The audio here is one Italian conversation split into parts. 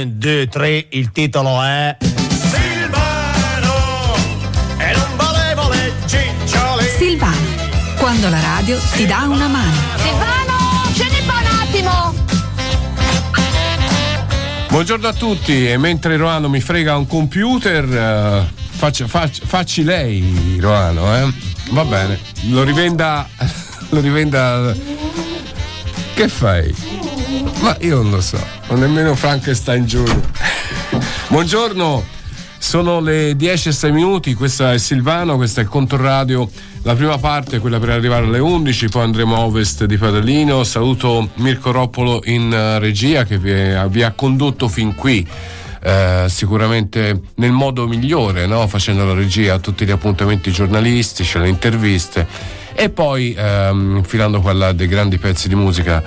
2, 3, il titolo è Silvano e non volevo le cicciole Silvano, quando la radio ti dà una mano Silvano, scendi qua un attimo Buongiorno a tutti e mentre Roano mi frega un computer uh, faccia, faccia, facci lei Roano eh? va bene lo rivenda lo rivenda che fai? Ma io non lo so, non nemmeno Frankenstein Junior. Buongiorno, sono le 10 e 6 minuti, questo è Silvano, questo è il Controradio, la prima parte, quella per arrivare alle 11, poi andremo a ovest di Padalino. Saluto Mirko Roppolo in uh, regia che vi, è, ha condotto fin qui. Eh, sicuramente nel modo migliore, no? facendo la regia a tutti gli appuntamenti giornalistici, le interviste e poi ehm, infilando quella dei grandi pezzi di musica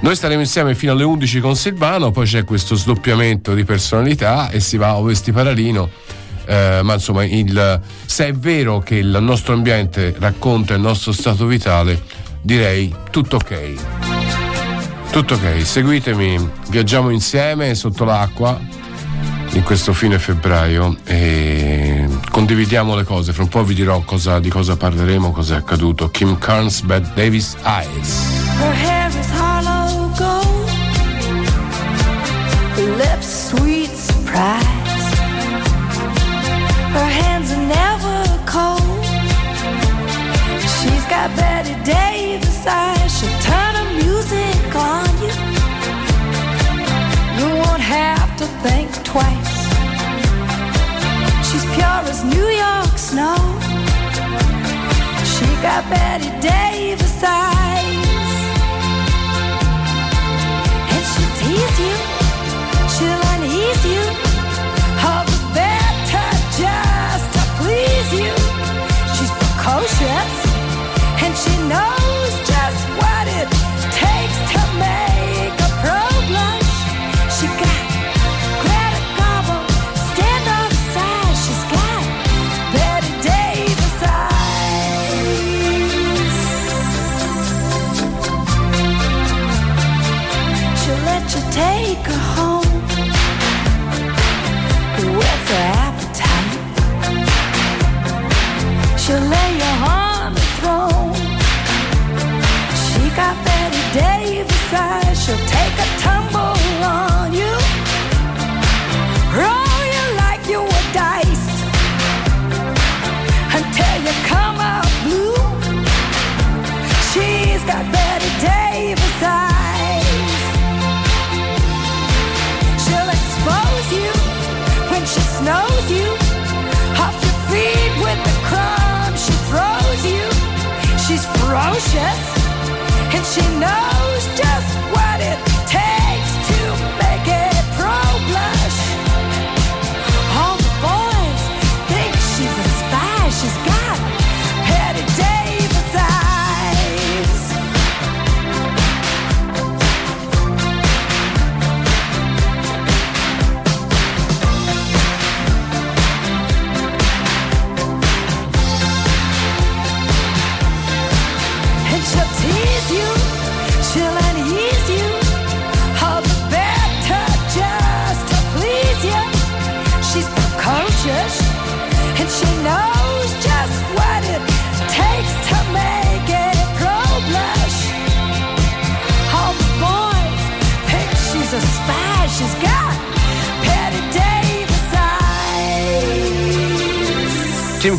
noi staremo insieme fino alle 11 con Silvano, poi c'è questo sdoppiamento di personalità e si va a Ovesti Paralino. Eh, ma insomma, il, se è vero che il nostro ambiente racconta il nostro stato vitale, direi tutto ok. Tutto ok, seguitemi, viaggiamo insieme sotto l'acqua in questo fine febbraio e condividiamo le cose. Fra un po' vi dirò cosa, di cosa parleremo, cosa è accaduto. Kim Carnes, Bad Davis Eyes. Surprise. Her hands are never cold. She's got Betty Davis eyes. She'll turn the music on you. You won't have to think twice.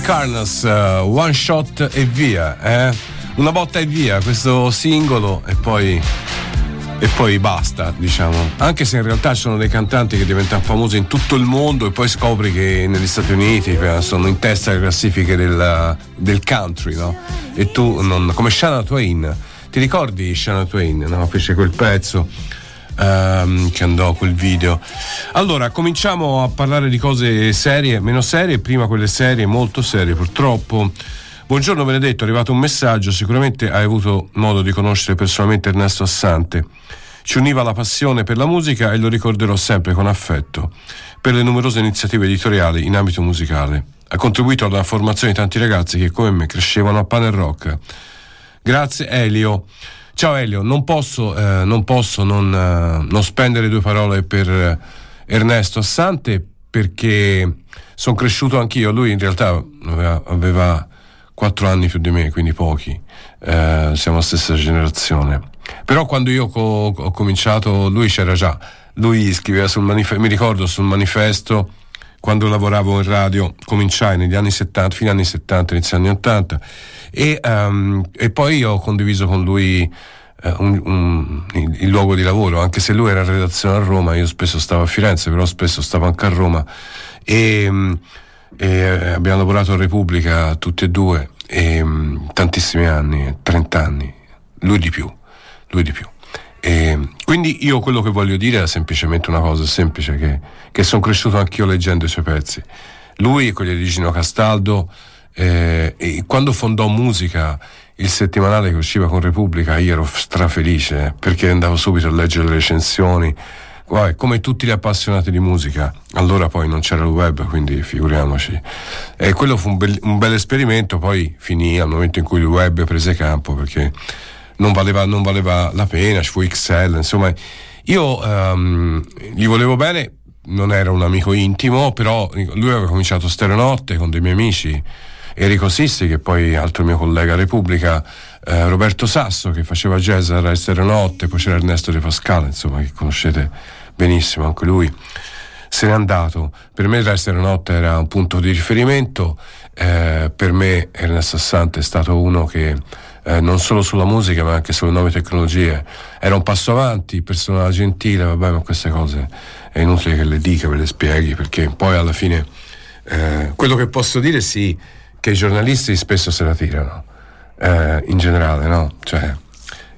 Carnes, uh, One Shot e via, eh? Una botta e via, questo singolo e poi e poi basta, diciamo. Anche se in realtà ci sono dei cantanti che diventano famosi in tutto il mondo e poi scopri che negli Stati Uniti eh, sono in testa alle classifiche del, del country, no? E tu non. come Shana Twain. Ti ricordi Shana Twain? No? Fece quel pezzo. Um, che andò quel video. Allora, cominciamo a parlare di cose serie, meno serie, prima quelle serie, molto serie purtroppo. Buongiorno Benedetto, è arrivato un messaggio, sicuramente hai avuto modo di conoscere personalmente Ernesto Assante. Ci univa la passione per la musica e lo ricorderò sempre con affetto per le numerose iniziative editoriali in ambito musicale. Ha contribuito alla formazione di tanti ragazzi che come me crescevano a pane e rock. Grazie Elio. Ciao Elio, non posso, eh, non, posso non, eh, non, spendere due parole per Ernesto Assante perché sono cresciuto anch'io, lui in realtà aveva, aveva 4 anni più di me, quindi pochi, eh, siamo la stessa generazione. Però quando io co- ho cominciato, lui c'era già, lui scriveva sul manifesto, mi ricordo sul manifesto, quando lavoravo in radio, cominciai negli anni 70, fino agli anni 70, inizio anni 80, e, um, e poi ho condiviso con lui uh, un, un, il, il, luogo di lavoro, anche se lui era in redazione a Roma, io spesso stavo a Firenze, però spesso stavo anche a Roma, e, um, e abbiamo lavorato a Repubblica tutti e due, e, um, tantissimi anni, 30 anni, lui di più, lui di più. E quindi io quello che voglio dire è semplicemente una cosa semplice, che, che sono cresciuto anch'io leggendo i suoi pezzi. Lui, quelli di Gino Castaldo, eh, quando fondò Musica, il settimanale che usciva con Repubblica, io ero strafelice perché andavo subito a leggere le recensioni. Come tutti gli appassionati di musica, allora poi non c'era il web, quindi figuriamoci. E quello fu un bel, un bel esperimento, poi finì al momento in cui il web prese campo perché non valeva, non valeva la pena, ci fu XL, insomma. Io um, gli volevo bene, non era un amico intimo, però lui aveva cominciato Stereonotte con dei miei amici, Enrico Sissi, che poi altro mio collega Repubblica, eh, Roberto Sasso, che faceva jazz a Stereonotte, poi c'era Ernesto De Pascale, insomma, che conoscete benissimo anche lui. Se n'è andato. Per me la Stereonotte era un punto di riferimento, eh, per me Ernesto Assante è stato uno che eh, non solo sulla musica ma anche sulle nuove tecnologie. Era un passo avanti, persona gentile, vabbè, ma queste cose è inutile che le dica, ve le spieghi, perché poi alla fine eh, quello che posso dire sì, che i giornalisti spesso se la tirano, eh, in generale, no? Cioè,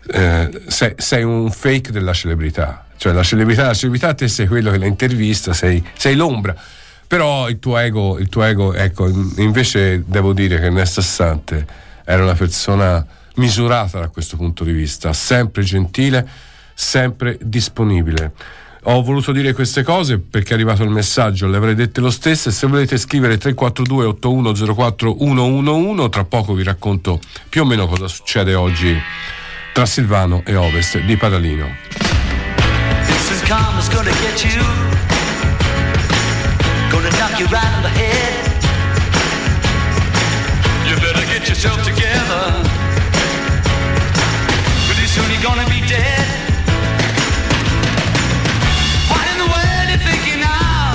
eh, sei, sei, un fake della celebrità, cioè la celebrità, la celebrità te sei quello che la intervista, sei, sei l'ombra però il tuo ego, il tuo ego ecco, invece devo dire che Ernesto Assante era una persona misurata da questo punto di vista, sempre gentile, sempre disponibile. Ho voluto dire queste cose perché è arrivato il messaggio, le avrei dette lo stesso e se volete scrivere 342 8104 111 tra poco vi racconto più o meno cosa succede oggi tra Silvano e Ovest di Padalino. You soon you're gonna be dead. What in the world you thinking of?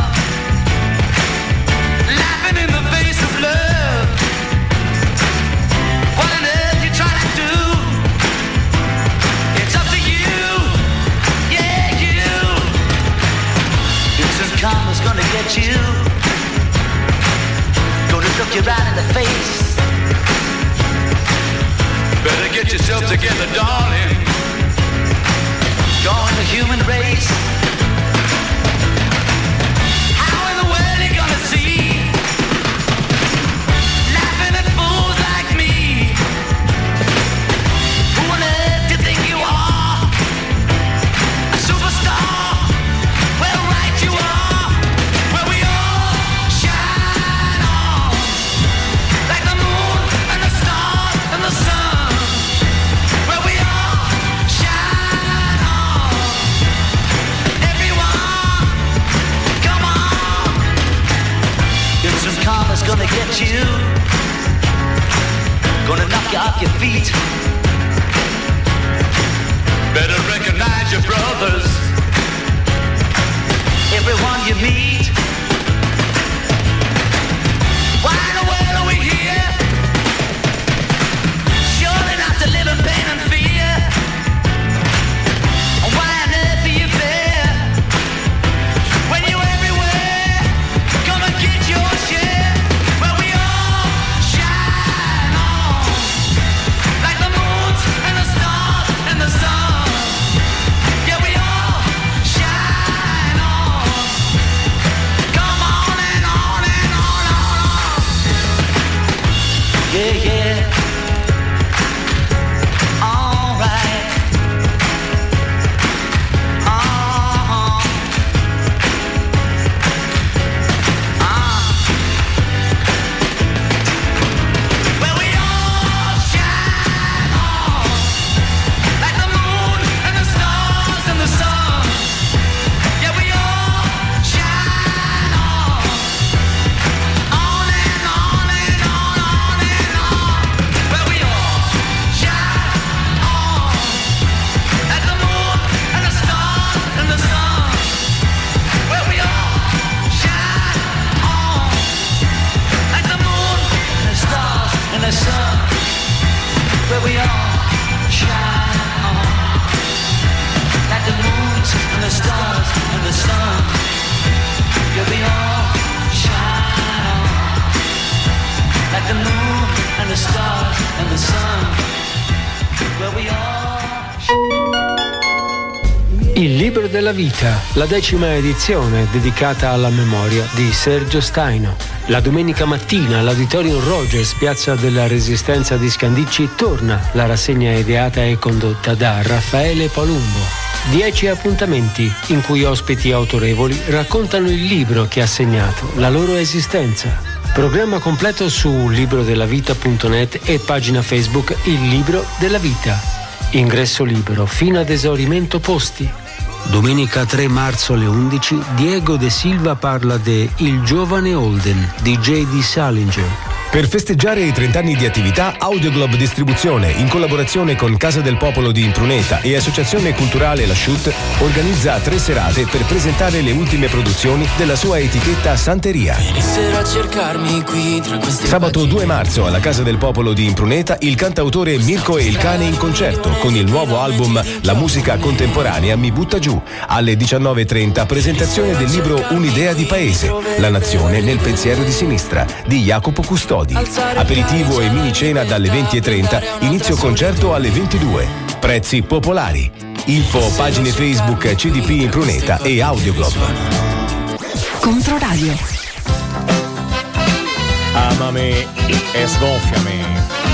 Laughing in the face of love. What on earth you trying to do? It's up to you, yeah, you. Instant karma's gonna get you. Gonna look you right in the face. Better get yourself together, darling. Join the human race. Your feet. Better recognize your brothers. Il libro della vita, la decima edizione dedicata alla memoria di Sergio Staino. La domenica mattina all'Auditorium Rogers, piazza della Resistenza di Scandicci, torna la rassegna ideata e condotta da Raffaele Palumbo. Dieci appuntamenti in cui ospiti autorevoli raccontano il libro che ha segnato la loro esistenza. Programma completo su librodellavita.net e pagina Facebook Il Libro della Vita. Ingresso libero fino ad esaurimento posti. Domenica 3 marzo alle 11 Diego De Silva parla de Il giovane Holden di J.D. Salinger. Per festeggiare i 30 anni di attività, Audioglob Distribuzione, in collaborazione con Casa del Popolo di Impruneta e Associazione Culturale La Chute, organizza tre serate per presentare le ultime produzioni della sua etichetta Santeria. Sabato 2 marzo alla Casa del Popolo di Impruneta, il cantautore Mirko e il Cane in concerto con il nuovo album La musica contemporanea mi butta giù. Alle 19.30 presentazione del libro Un'idea di paese, la nazione nel pensiero di sinistra di Jacopo Custodi. Aperitivo e mini cena dalle 20.30, inizio concerto alle 22. Prezzi popolari. Info pagine Facebook CDP Impruneta e Audioglob. Controradio. Amami e sgonfiami.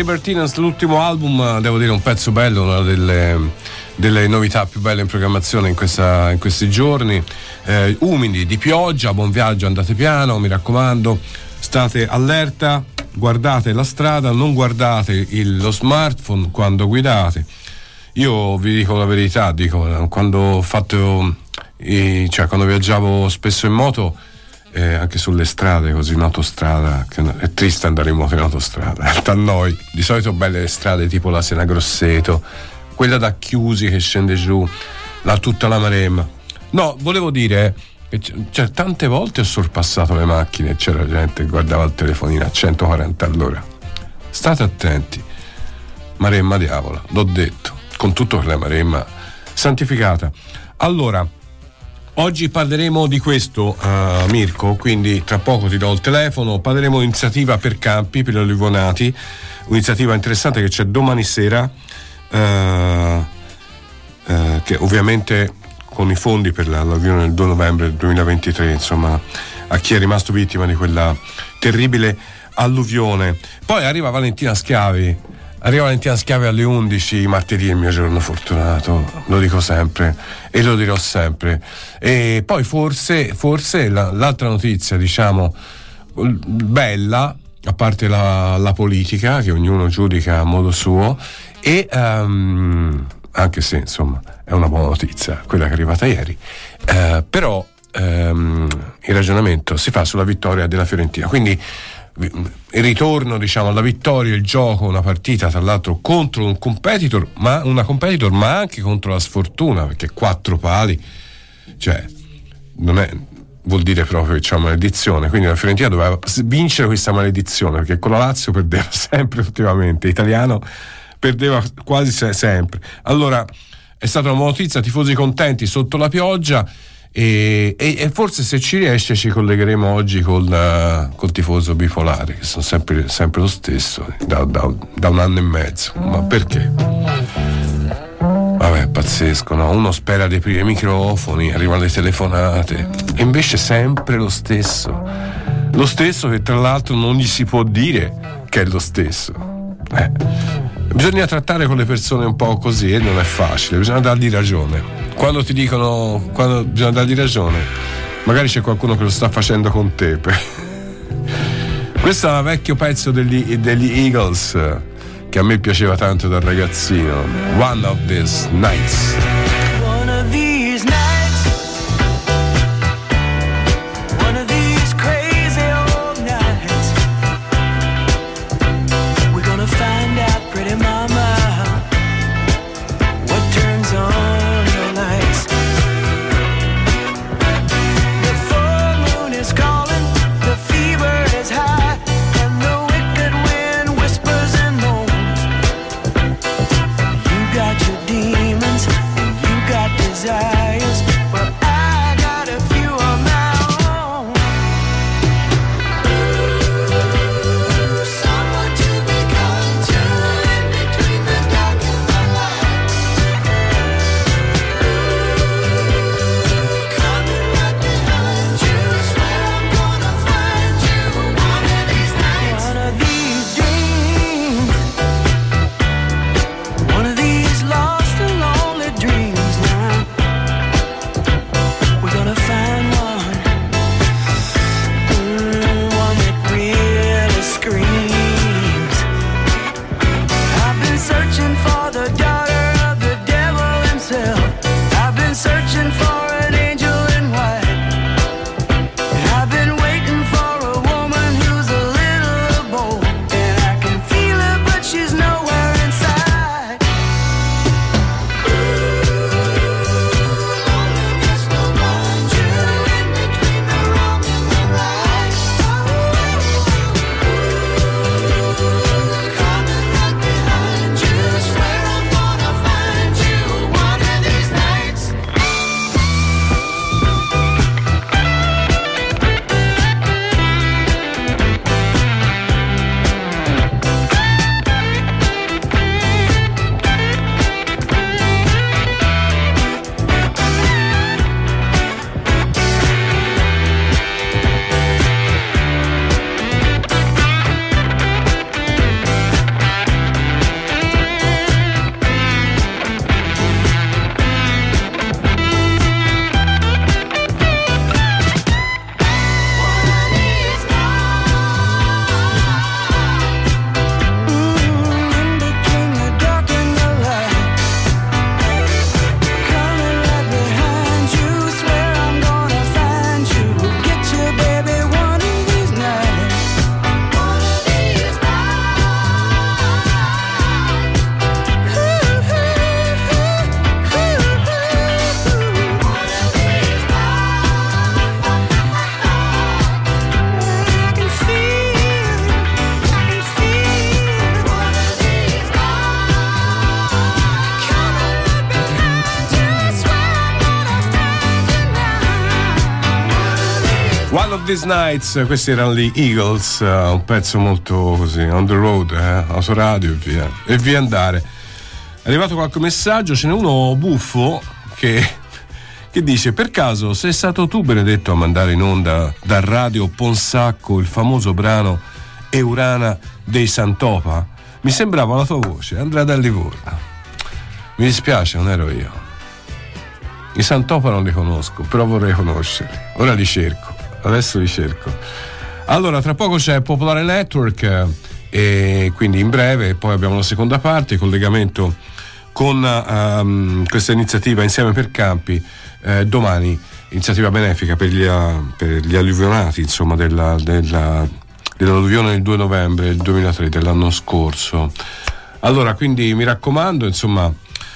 Libertinans, l'ultimo album, devo dire un pezzo bello, una delle, delle novità più belle in programmazione in, questa- in questi giorni. Eh, umidi, di pioggia, buon viaggio, andate piano, mi raccomando, state allerta, guardate la strada, non guardate il- lo smartphone quando guidate. Io vi dico la verità, dico, quando fatto, cioè quando viaggiavo spesso in moto, eh, anche sulle strade, così in autostrada, che è triste andare in moto in autostrada, a noi, di solito belle le strade tipo la Sena Grosseto, quella da Chiusi che scende giù, la, tutta la Maremma. No, volevo dire, c- cioè, tante volte ho sorpassato le macchine c'era gente che guardava il telefonino a 140 all'ora. State attenti. Maremma diavola, l'ho detto, con tutto che la Maremma santificata. Allora, oggi parleremo di questo, eh, Mirko, quindi tra poco ti do il telefono, parleremo di iniziativa per campi, per gli alluvionati, un'iniziativa interessante che c'è domani sera, eh, eh, che ovviamente con i fondi per l'alluvione del 2 novembre 2023, insomma, a chi è rimasto vittima di quella terribile alluvione. Poi arriva Valentina Schiavi. Arriva Valentina Schiavi alle 11 martedì è il mio giorno fortunato, lo dico sempre e lo dirò sempre. E poi forse, forse la, l'altra notizia, diciamo, bella, a parte la, la, politica, che ognuno giudica a modo suo, e um, anche se insomma è una buona notizia quella che è arrivata ieri, uh, però um, il ragionamento si fa sulla vittoria della Fiorentina. Quindi il ritorno diciamo alla vittoria, il gioco, una partita tra l'altro contro un competitor, ma una competitor ma anche contro la sfortuna, perché quattro pali, cioè non è, vuol dire proprio che c'è una maledizione. Quindi la Fiorentina doveva vincere questa maledizione perché con la Lazio perdeva sempre ultimamente. Italiano perdeva quasi se- sempre. Allora è stata una notizia, tifosi contenti sotto la pioggia. E, e, e, forse se ci riesce ci collegheremo oggi col, uh, col tifoso bipolare che sono sempre, sempre lo stesso da, da, da, un anno e mezzo ma perché? vabbè pazzesco no? uno spera di aprire i microfoni arrivano le telefonate e invece sempre lo stesso lo stesso che tra l'altro non gli si può dire che è lo stesso eh. Bisogna trattare con le persone un po' così e non è facile bisogna dargli ragione quando ti dicono, quando bisogna dargli ragione, magari c'è qualcuno che lo sta facendo con te. Questo è un vecchio pezzo degli, degli Eagles che a me piaceva tanto da ragazzino. One of these nights. These Nights, questi erano gli Eagles, uh, un pezzo molto così, on the road, eh, autoradio e via, e via andare. È arrivato qualche messaggio, ce n'è uno buffo che, che dice per caso sei stato tu Benedetto a mandare in onda da Radio Ponsacco il famoso brano Eurana dei Santopa? Mi sembrava la tua voce, Andrea da Livorno. Mi dispiace, non ero io. I Santopa non li conosco, però vorrei conoscerli. Ora li cerco, adesso li cerco. Allora, tra poco c'è Popolare Network eh, e quindi in breve, poi abbiamo la seconda parte, collegamento con ehm, questa iniziativa Insieme per Campi eh, domani, iniziativa benefica per gli, uh, per gli alluvionati insomma, della, della, dell'alluvione del 2 novembre del 2003 dell'anno scorso. Allora, quindi mi raccomando, insomma,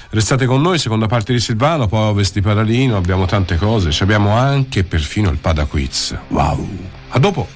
restate con noi, seconda parte di Silvano, poi Ovest di Paralino, abbiamo tante cose, ci abbiamo anche perfino il Pada Quiz. Wow! A dopo!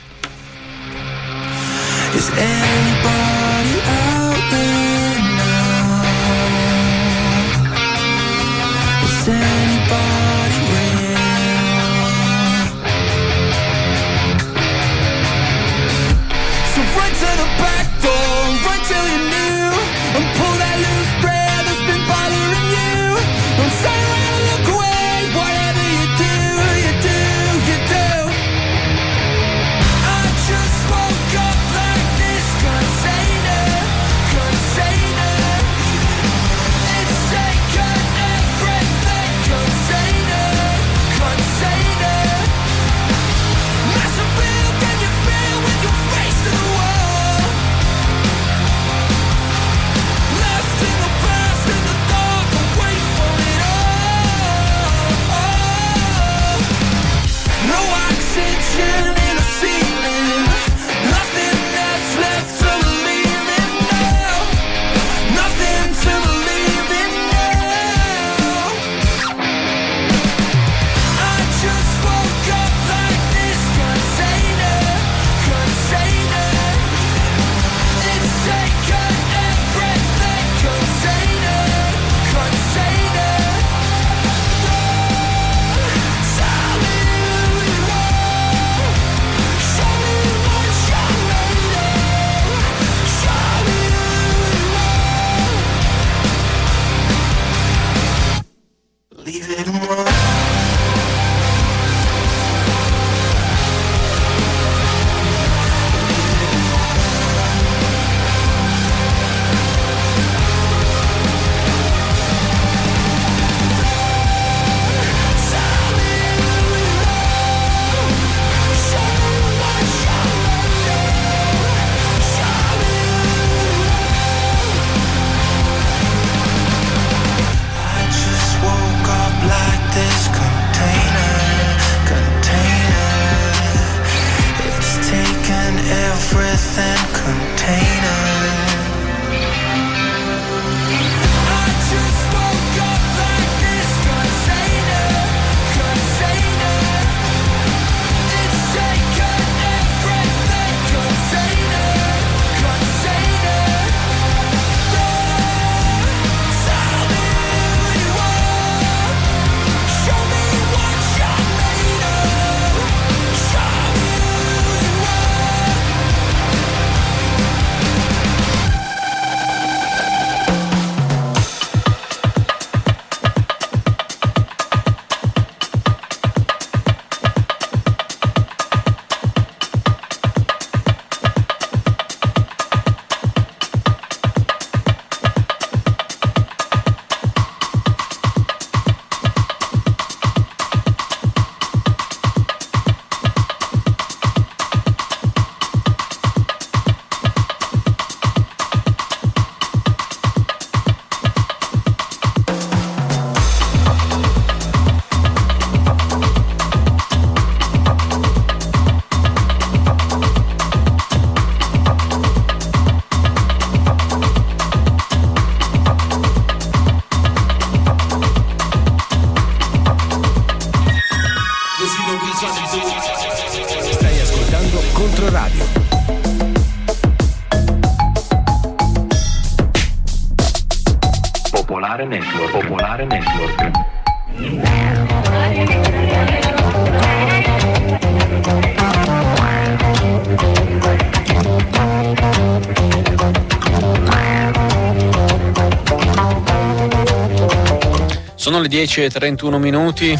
10 e 31 minuti.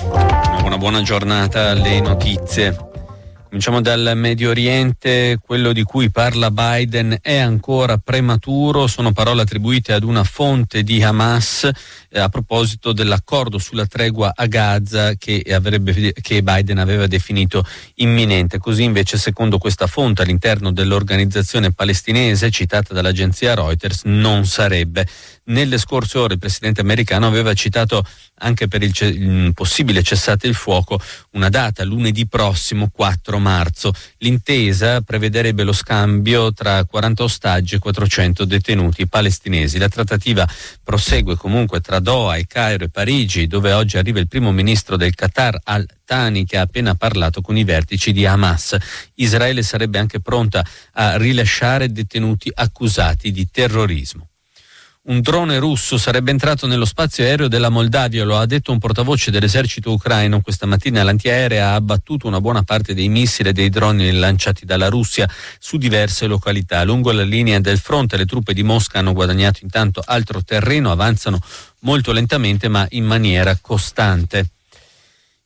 Una buona giornata alle notizie. Cominciamo dal Medio Oriente, quello di cui parla Biden è ancora prematuro, sono parole attribuite ad una fonte di Hamas eh, a proposito dell'accordo sulla tregua a Gaza che, avrebbe, che Biden aveva definito imminente. Così invece secondo questa fonte all'interno dell'organizzazione palestinese citata dall'agenzia Reuters non sarebbe. Nelle scorse ore il presidente americano aveva citato anche per il, il possibile cessate il fuoco una data, lunedì prossimo 4 marzo. L'intesa prevederebbe lo scambio tra 40 ostaggi e 400 detenuti palestinesi. La trattativa prosegue comunque tra Doha e Cairo e Parigi, dove oggi arriva il primo ministro del Qatar al Tani che ha appena parlato con i vertici di Hamas. Israele sarebbe anche pronta a rilasciare detenuti accusati di terrorismo un drone russo sarebbe entrato nello spazio aereo della Moldavia, lo ha detto un portavoce dell'esercito ucraino. Questa mattina l'antiaerea ha abbattuto una buona parte dei missili e dei droni lanciati dalla Russia su diverse località. Lungo la linea del fronte le truppe di Mosca hanno guadagnato intanto altro terreno, avanzano molto lentamente ma in maniera costante.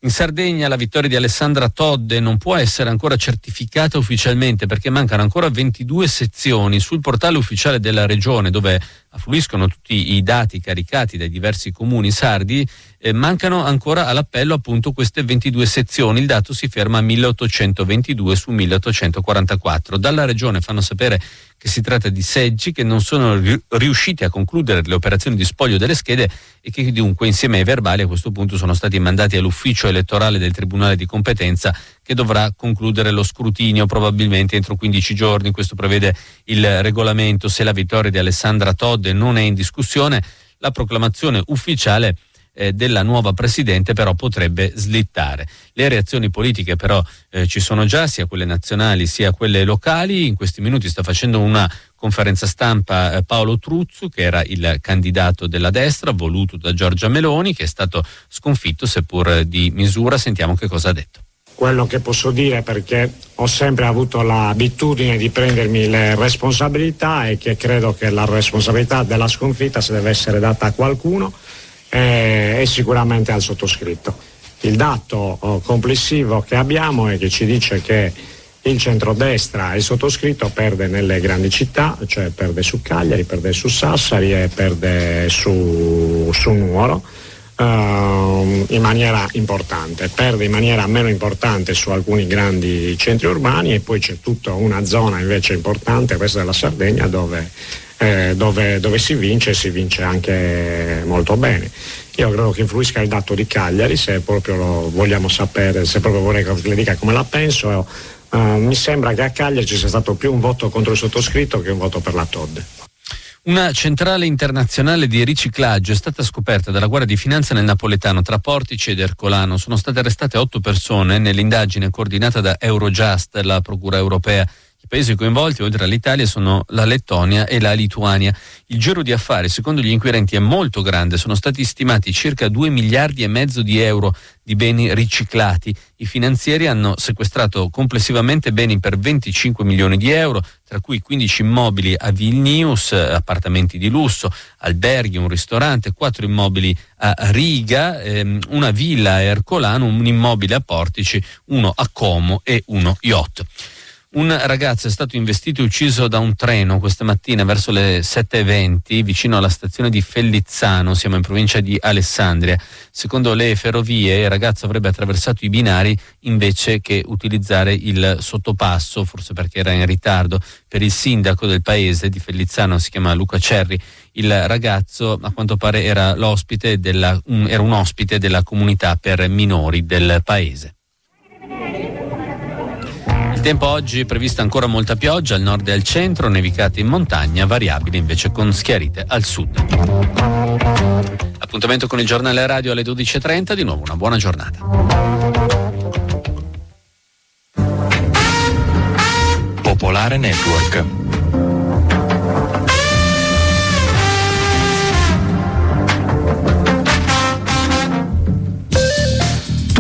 In Sardegna la vittoria di Alessandra Todde non può essere ancora certificata ufficialmente perché mancano ancora 22 sezioni sul portale ufficiale della regione dove affluiscono tutti i dati caricati dai diversi comuni sardi, eh, mancano ancora all'appello appunto queste 22 sezioni, il dato si ferma a 1822 su 1844. Dalla regione fanno sapere che si tratta di seggi che non sono riusciti a concludere le operazioni di spoglio delle schede e che dunque insieme ai verbali a questo punto sono stati mandati all'ufficio elettorale del Tribunale di competenza che dovrà concludere lo scrutinio probabilmente entro 15 giorni. Questo prevede il regolamento. Se la vittoria di Alessandra Todd non è in discussione, la proclamazione ufficiale eh, della nuova Presidente però potrebbe slittare. Le reazioni politiche però eh, ci sono già, sia quelle nazionali sia quelle locali. In questi minuti sta facendo una conferenza stampa eh, Paolo Truzzu, che era il candidato della destra, voluto da Giorgia Meloni, che è stato sconfitto seppur di misura. Sentiamo che cosa ha detto quello che posso dire perché ho sempre avuto l'abitudine di prendermi le responsabilità e che credo che la responsabilità della sconfitta se deve essere data a qualcuno eh, sicuramente al sottoscritto. Il dato oh, complessivo che abbiamo è che ci dice che il centrodestra, il sottoscritto, perde nelle grandi città, cioè perde su Cagliari, perde su Sassari e perde su, su Nuoro. Uh, in maniera importante, perde in maniera meno importante su alcuni grandi centri urbani e poi c'è tutta una zona invece importante, questa della Sardegna, dove eh, dove, dove, si vince e si vince anche molto bene. Io credo che influisca il dato di Cagliari, se proprio lo vogliamo sapere, se proprio vorrei che le dica come la penso, uh, mi sembra che a Cagliari ci sia stato più un voto contro il sottoscritto che un voto per la Todd. Una centrale internazionale di riciclaggio è stata scoperta dalla Guardia di Finanza nel Napoletano tra Portici ed Ercolano. Sono state arrestate otto persone nell'indagine coordinata da Eurojust, la Procura europea i paesi coinvolti, oltre all'Italia, sono la Lettonia e la Lituania. Il giro di affari, secondo gli inquirenti, è molto grande. Sono stati stimati circa 2 miliardi e mezzo di euro di beni riciclati. I finanzieri hanno sequestrato complessivamente beni per 25 milioni di euro, tra cui 15 immobili a Vilnius, appartamenti di lusso, alberghi, un ristorante, 4 immobili a Riga, ehm, una villa a Ercolano, un immobile a Portici, uno a Como e uno yacht. Un ragazzo è stato investito e ucciso da un treno questa mattina verso le 7.20 vicino alla stazione di Fellizzano, siamo in provincia di Alessandria. Secondo le ferrovie il ragazzo avrebbe attraversato i binari invece che utilizzare il sottopasso, forse perché era in ritardo. Per il sindaco del paese di Fellizzano, si chiama Luca Cerri, il ragazzo a quanto pare era, della, un, era un ospite della comunità per minori del paese tempo oggi è prevista ancora molta pioggia al nord e al centro, nevicate in montagna, variabili invece con schiarite al sud. Appuntamento con il giornale radio alle 12.30, di nuovo una buona giornata. Popolare Network.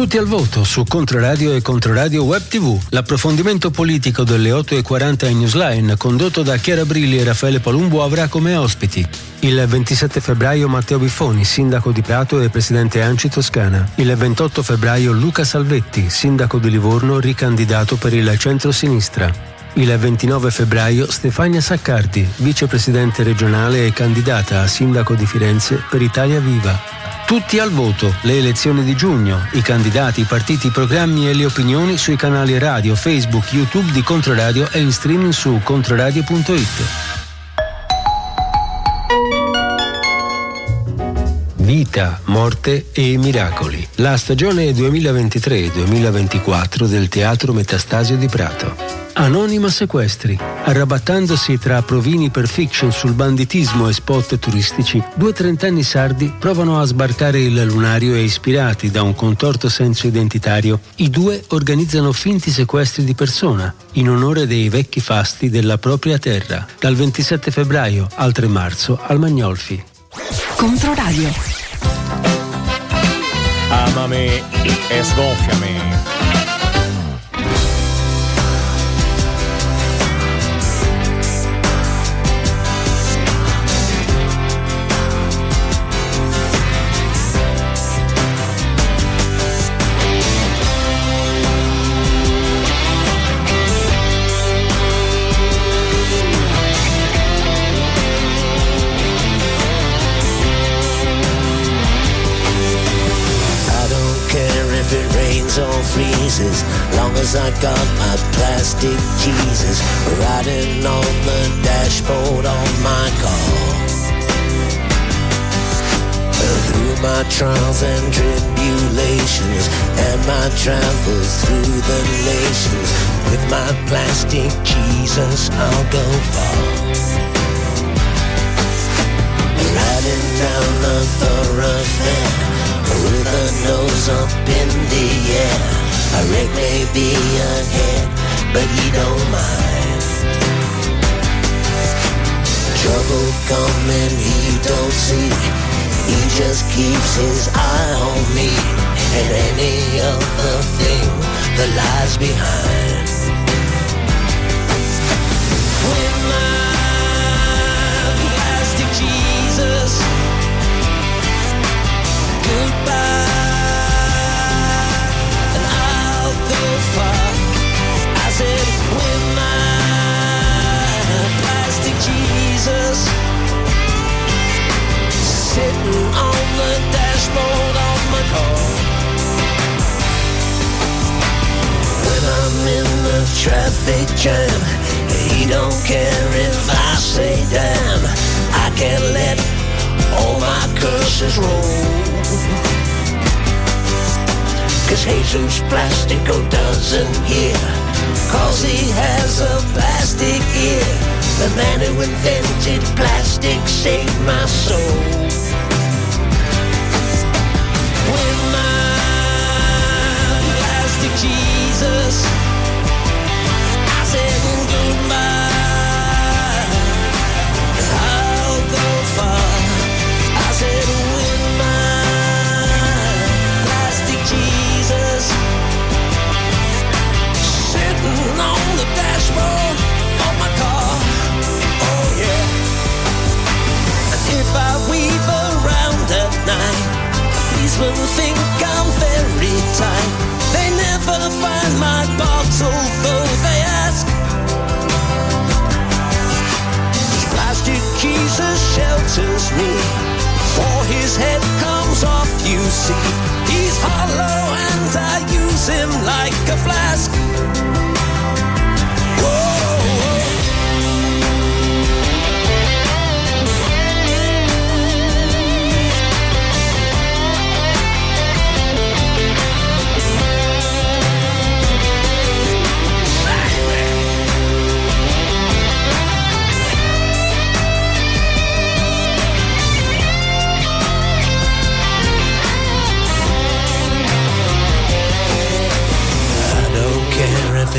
Tutti al voto su Controradio e Controradio Web TV. L'approfondimento politico delle 8.40 in Newsline, condotto da Chiara Brilli e Raffaele Palumbo, avrà come ospiti il 27 febbraio Matteo Biffoni, sindaco di Prato e presidente Anci Toscana. Il 28 febbraio Luca Salvetti, sindaco di Livorno, ricandidato per il centro-sinistra. Il 29 febbraio Stefania Saccardi, vicepresidente regionale e candidata a sindaco di Firenze per Italia Viva. Tutti al voto, le elezioni di giugno, i candidati, i partiti, i programmi e le opinioni sui canali radio, Facebook, YouTube di Controradio e in streaming su controradio.it. Vita, morte e miracoli. La stagione 2023-2024 del Teatro Metastasio di Prato. Anonima Sequestri. Arrabattandosi tra provini per fiction sul banditismo e spot turistici, due trentenni sardi provano a sbarcare il lunario e ispirati da un contorto senso identitario, i due organizzano finti sequestri di persona in onore dei vecchi fasti della propria terra, dal 27 febbraio al 3 marzo al Magnolfi. Controradio. Amami e sgonfiami. Long as I got my plastic Jesus riding on the dashboard of my car. Through my trials and tribulations and my travels through the nations, with my plastic Jesus, I'll go far. Riding down the thoroughfare with a nose up in the air. A wreck may be ahead, but he don't mind. Trouble coming, he don't see. He just keeps his eye on me and any other thing that lies behind. In the traffic jam, he don't care if I say damn. I can't let all my curses roll. Cause Jesus Plastico doesn't hear Cause he has a plastic ear The man who invented plastic saved my soul With my plastic Jesus Policemen think I'm very tight They never find my box although they ask Plastic Jesus shelters me For his head comes off, you see. He's hollow and I use him like a flask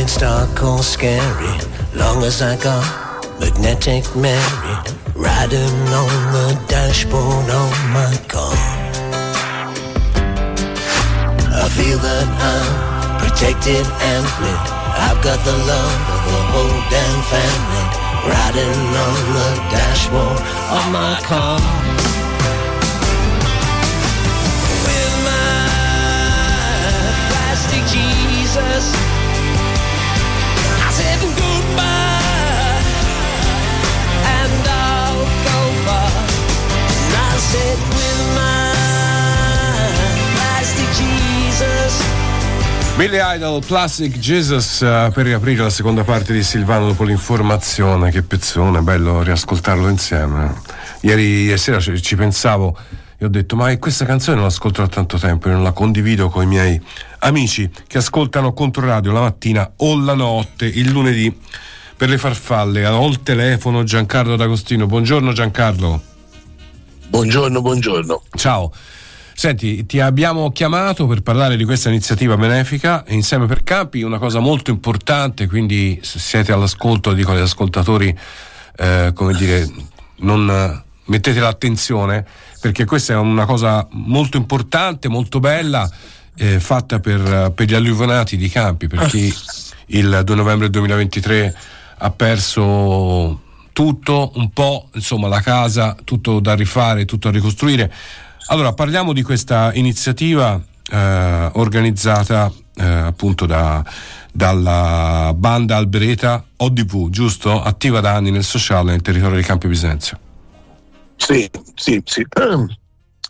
it's dark or scary, long as I got magnetic Mary riding on the dashboard of my car. A feel that I'm protected and. I've got the love of the whole damn family riding on the dashboard of my car. Billy Idol Classic Jesus eh, per riaprire la seconda parte di Silvano dopo l'informazione. Che pezzone, bello riascoltarlo insieme. Ieri, ieri sera ci, ci pensavo e ho detto: Ma questa canzone non l'ascolto da tanto tempo, io non la condivido con i miei amici che ascoltano Controradio la mattina o la notte, il lunedì per le farfalle. Ho il telefono Giancarlo D'Agostino. Buongiorno Giancarlo. Buongiorno, buongiorno. Ciao. Senti, ti abbiamo chiamato per parlare di questa iniziativa benefica insieme per Campi, una cosa molto importante, quindi se siete all'ascolto, dico agli ascoltatori, eh, come dire, non eh, mettete l'attenzione perché questa è una cosa molto importante, molto bella, eh, fatta per, per gli alluvionati di Campi, per chi il 2 novembre 2023 ha perso tutto, un po', insomma la casa, tutto da rifare, tutto da ricostruire. Allora, parliamo di questa iniziativa eh, organizzata eh, appunto da, dalla banda Albereta ODV, giusto? Attiva da anni nel sociale nel territorio di Campi Bisenzio. Sì, sì, sì.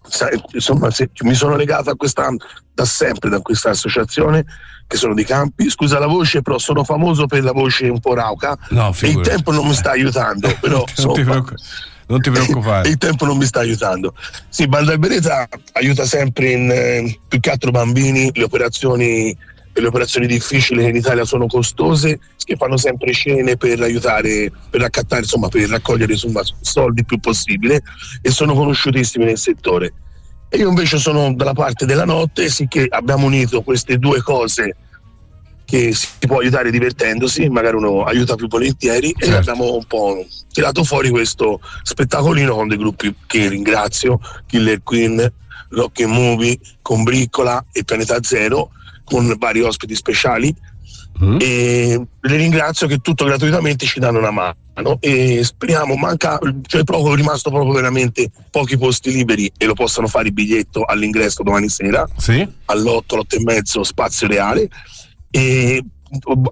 Sai, insomma, sì, mi sono legato a questa da sempre da questa associazione che sono di Campi. Scusa la voce, però sono famoso per la voce un po' rauca No, e il tempo non mi sta aiutando. Però, non, ti insomma, non ti preoccupare. il tempo non mi sta aiutando. Sì, Banda Albereta aiuta sempre in, eh, più che altro bambini, le operazioni, le operazioni difficili che in Italia sono costose, che fanno sempre cene per aiutare, per raccattare, insomma, per raccogliere insomma, soldi il più possibile e sono conosciutissimi nel settore. E io invece sono dalla parte della notte, sì che abbiamo unito queste due cose che si può aiutare divertendosi, magari uno aiuta più volentieri e Certo. abbiamo un po' tirato fuori questo spettacolino con dei gruppi che ringrazio, Killer Queen, Rock and Movie, Combriccola e Pianeta Zero, con vari ospiti speciali e le ringrazio che tutto gratuitamente ci danno una mano e speriamo manca cioè proprio rimasto proprio veramente pochi posti liberi e lo possano fare il biglietto all'ingresso domani sera Sì? all'8 8 e mezzo spazio reale e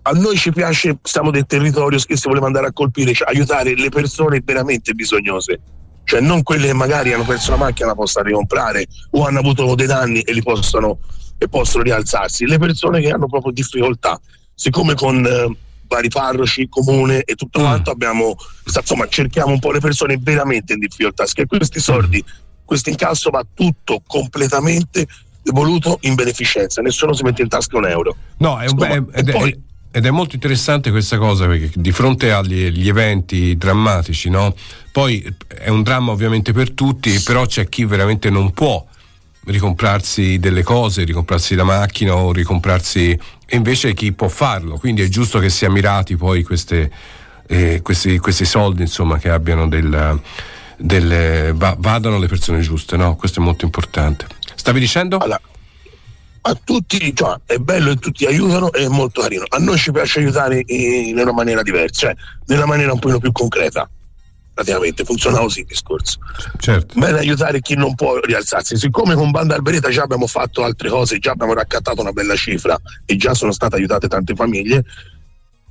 a noi ci piace siamo del territorio che si voleva andare a colpire cioè aiutare le persone veramente bisognose. Cioè non quelle che magari hanno perso la macchina la possano ricomprare o hanno avuto dei danni e li possono e possono rialzarsi. Le persone che hanno proprio difficoltà siccome con eh, vari parroci, comune e tutto quanto abbiamo insomma cerchiamo un po' le persone veramente in difficoltà perché questi soldi questo incasso va tutto completamente devoluto in beneficenza nessuno si mette in tasca un euro No, è un be- ed, è, ed è molto interessante questa cosa perché di fronte agli eventi drammatici, no? Poi è un dramma ovviamente per tutti, però c'è chi veramente non può ricomprarsi delle cose, ricomprarsi la macchina o ricomprarsi e invece chi può farlo. Quindi è giusto che sia mirati poi queste, eh, questi, questi soldi, insomma, che abbiano del, del va- vadano alle persone giuste, no? Questo è molto importante. Stavi dicendo? a tutti cioè, è bello e tutti aiutano e è molto carino a noi ci piace aiutare in, una maniera diversa cioè nella maniera un po' più concreta praticamente funziona così il discorso certo. bene aiutare chi non può rialzarsi siccome con Banda Albereta già abbiamo fatto altre cose già abbiamo raccattato una bella cifra e già sono state aiutate tante famiglie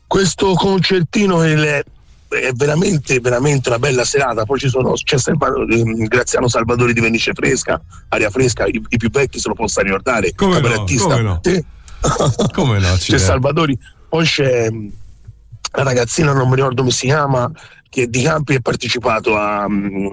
questo concertino è, le- è veramente veramente una bella serata poi ci sono c'è ehm, Graziano Salvadori di Venice Fresca aria fresca i, i più vecchi se lo possano ricordare Come no, come no. Sì. Come no? c'è. Salvadori poi c'è mm, la ragazzina non mi ricordo come si chiama che di Campi ha partecipato a mm,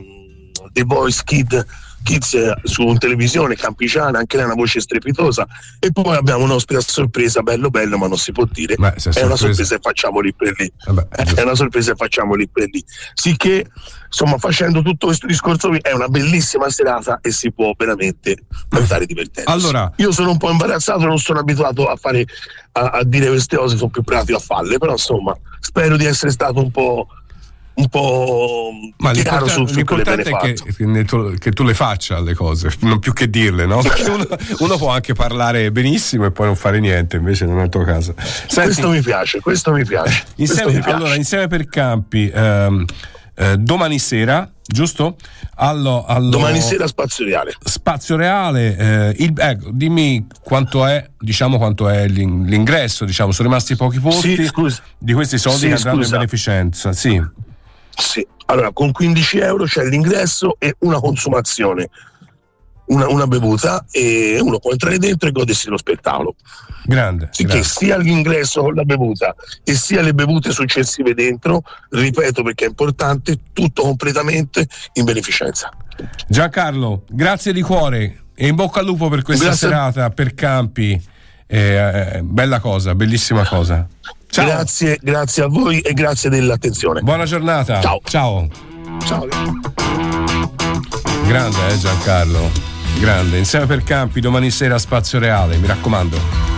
The Voice Kid Kids eh, su televisione campiciana anche lei ha una voce strepitosa. E poi abbiamo un ospite a sorpresa bello bello ma non si può dire. Beh, è una sorpresa- e facciamo lì per lì. Vabbè, è una sorpresa e facciamo lì per lì. Sicché insomma facendo tutto questo discorso è una bellissima serata e si può veramente stare divertendo Allora- io sono un po' imbarazzato non sono abituato a fare a, a dire queste cose sono più pratico a farle però insomma spero di essere stato un po' un po' Ma chiaro su che l'importante è che, che tu, che tu le faccia le cose, non più che dirle, no? Perché uno, uno può anche parlare benissimo e poi non fare niente, invece è il tuo caso. Senti, questo mi piace, questo mi piace. questo insieme, mi piace. allora, insieme per campi, ehm, eh, domani sera, giusto? Allo, allo- Domani sera Spazio Reale. Spazio Reale, eh, il- ecco, dimmi quanto è, diciamo, quanto è l'in- l'ingresso, diciamo, sono rimasti pochi posti Sì, scusa. di questi soldi Sì, che andranno in beneficenza, sì. Sì. Allora, con 15 euro c'è l'ingresso e una consumazione, una, una bevuta e uno può entrare dentro e godersi lo spettacolo. Grande. Sì, che grande. sia l'ingresso con la bevuta e sia le bevute successive dentro, ripeto perché è importante, tutto completamente in beneficenza. Giancarlo, grazie di cuore e in bocca al lupo per questa Grazie. serata per campi. Eh, eh, bella cosa, bellissima cosa. Ciao. Grazie, grazie a voi e grazie dell'attenzione. Buona giornata. Ciao. Ciao. Ciao. Grande, eh Giancarlo. Grande. Insieme per campi domani sera a Spazio Reale, mi raccomando.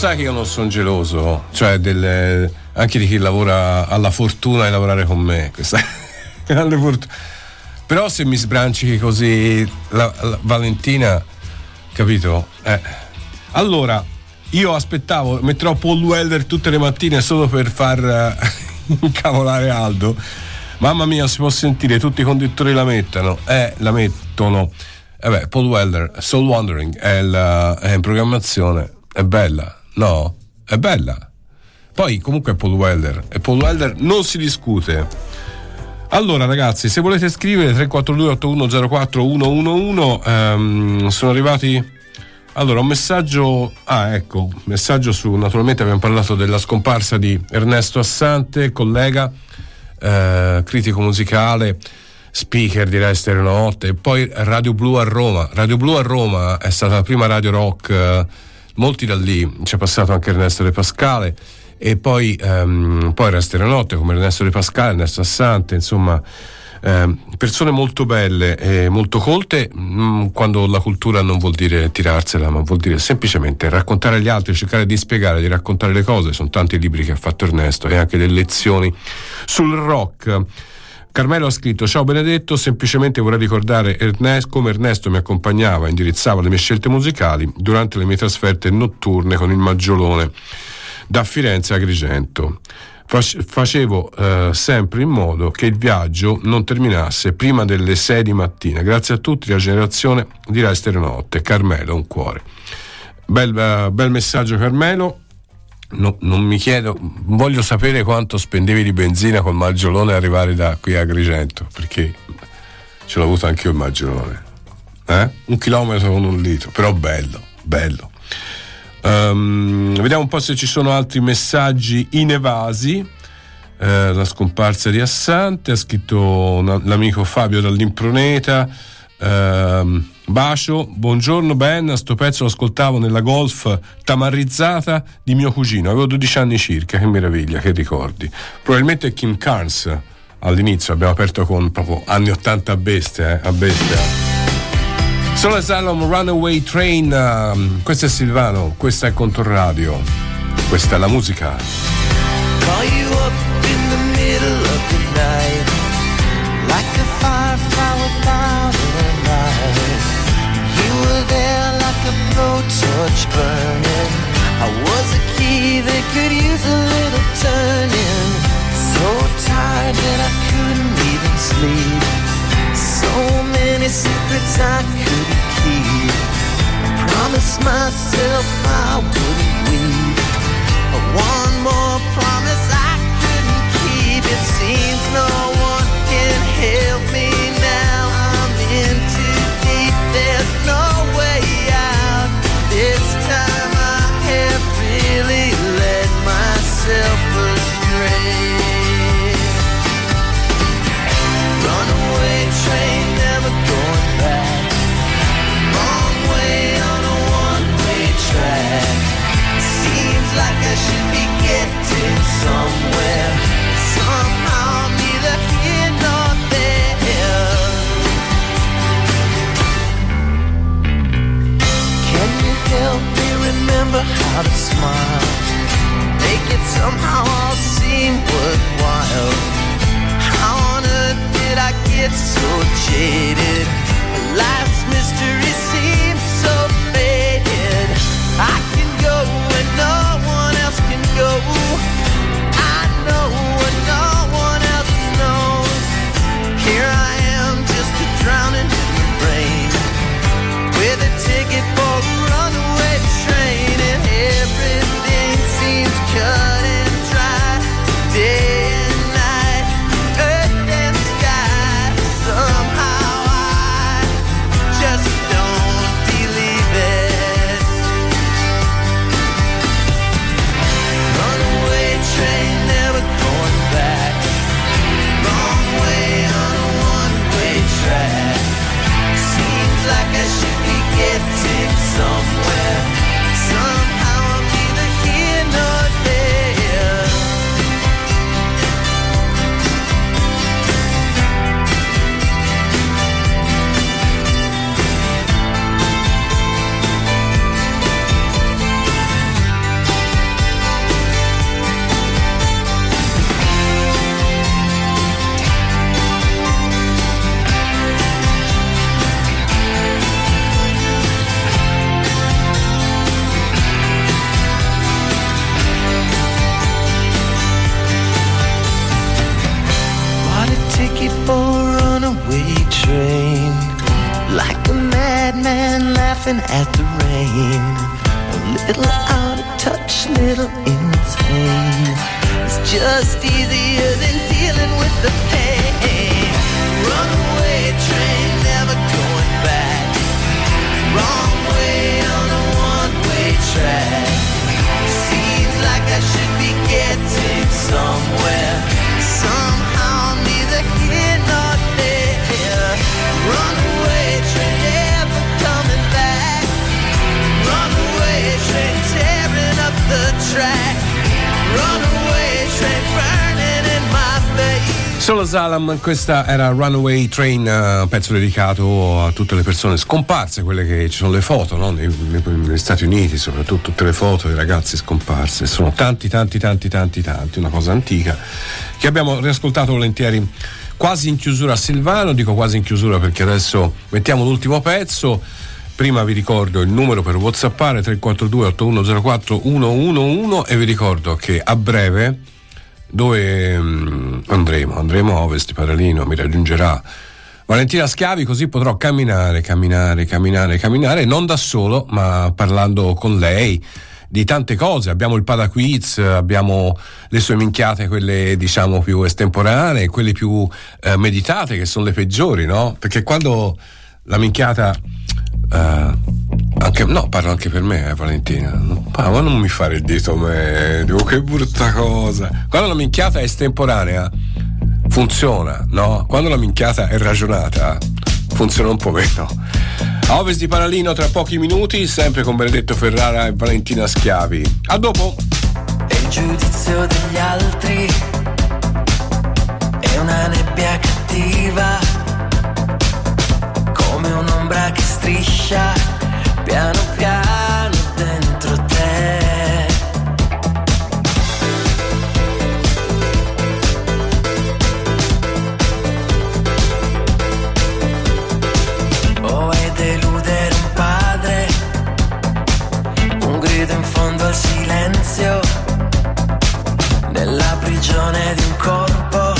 Sai che io non sono geloso, cioè del- anche di chi lavora alla fortuna di lavorare con me. questa- Però se mi sbranci così la, la Valentina, capito? Eh. Allora, io aspettavo, metterò Paul Weller tutte le mattine solo per far eh, incavolare Aldo. Mamma mia, si può sentire, tutti i conduttori la mettono. Eh, la mettono. Eh beh, Paul Weller, Soul Wandering è, la- è in programmazione. È bella, no? È bella. Poi comunque è Paul Weller e Paul Weller non si discute. Allora ragazzi, se volete scrivere 342 8104 111 ehm, sono arrivati allora un messaggio ah ecco, messaggio su naturalmente abbiamo parlato della scomparsa di Ernesto Assante, collega eh, critico musicale speaker di Rai Stereo Notte poi Radio Blu a Roma. Radio Blu a Roma è stata la prima radio rock eh, molti da lì, c'è passato anche Ernesto De Pascale e poi, ehm, poi Rai Stereo Notte come Ernesto De Pascale, Ernesto Assante, insomma eh, persone molto belle e molto colte, mh, quando la cultura non vuol dire tirarsela, ma vuol dire semplicemente raccontare agli altri, cercare di spiegare, di raccontare le cose. Sono tanti libri che ha fatto Ernesto e anche delle lezioni sul rock. Carmelo ha scritto: Ciao Benedetto, semplicemente vorrei ricordare Ernest, come Ernesto mi accompagnava e indirizzava le mie scelte musicali durante le mie trasferte notturne con il Maggiolone da Firenze a Agrigento. Fac- Facevo eh, sempre in modo che il viaggio non terminasse prima delle 6 di mattina. Grazie a tutti, la generazione di Rai Notte. Carmelo, un cuore. Bel, eh, bel messaggio, Carmelo. No, non mi chiedo, voglio sapere quanto spendevi di benzina col Maggiolone arrivare da qui a Agrigento, perché ce l'ho avuto anche io il Maggiolone. Eh? Un chilometro con un litro, però bello, bello. Ehm, vediamo un po' se ci sono altri messaggi inevasi. Eh, la scomparsa di Assante, ha scritto una- l'amico Fabio dall'Improneta. Ehm, bacio, buongiorno Ben, sto pezzo lo ascoltavo nella golf tamarrizzata di mio cugino, avevo 12 anni circa, che meraviglia, che ricordi. Probabilmente Kim Carnes all'inizio abbiamo aperto con proprio anni 80 a bestia, eh, a bestia. Sono Asylum Runaway Train, ehm, questo è Silvano, questa è Contorradio, questa è la musica. Call you up in the middle of the night Like a I couldn't keep I promised myself I wouldn't weep one more promise I couldn't keep. It seems no how to smile? Make it somehow all seem worthwhile. How on earth did I get so jaded? Life's mystery seems Solo Salam, questa era Runaway Train, eh, pezzo dedicato a tutte le persone scomparse, quelle che ci sono le foto, no? Negli Stati Uniti, soprattutto tutte le foto dei ragazzi scomparsi. Sono tanti, tanti, tanti, tanti, tanti, una cosa antica che abbiamo riascoltato volentieri. Quasi in chiusura a Silvano, dico quasi in chiusura perché adesso mettiamo l'ultimo pezzo. Prima vi ricordo il numero per whatsappare 342 8104 111 e vi ricordo che a breve dove mm, andremo? Andremo a Ovest Paralino, mi raggiungerà Valentina Schiavi, così potrò camminare, camminare, camminare, camminare, non da solo, ma parlando con lei di tante cose. Abbiamo il Padaquiz, abbiamo le sue minchiate, quelle diciamo più estemporanee, quelle più eh, meditate, che sono le peggiori, no? Perché quando la minchiata eh, anche, no, parlo anche per me, eh, Valentina. No, ma non mi fare il dito medio, che brutta cosa. Quando la minchiata è estemporanea, funziona, no? Quando la minchiata è ragionata, funziona un po' meno. A ovest di Paralino tra pochi minuti, sempre con Benedetto Ferrara e Valentina Schiavi. A dopo! E il giudizio degli altri è una nebbia cattiva, come un'ombra che striscia piano piano dentro te. È deludere padre, un grido in fondo al silenzio, nella prigione di corpo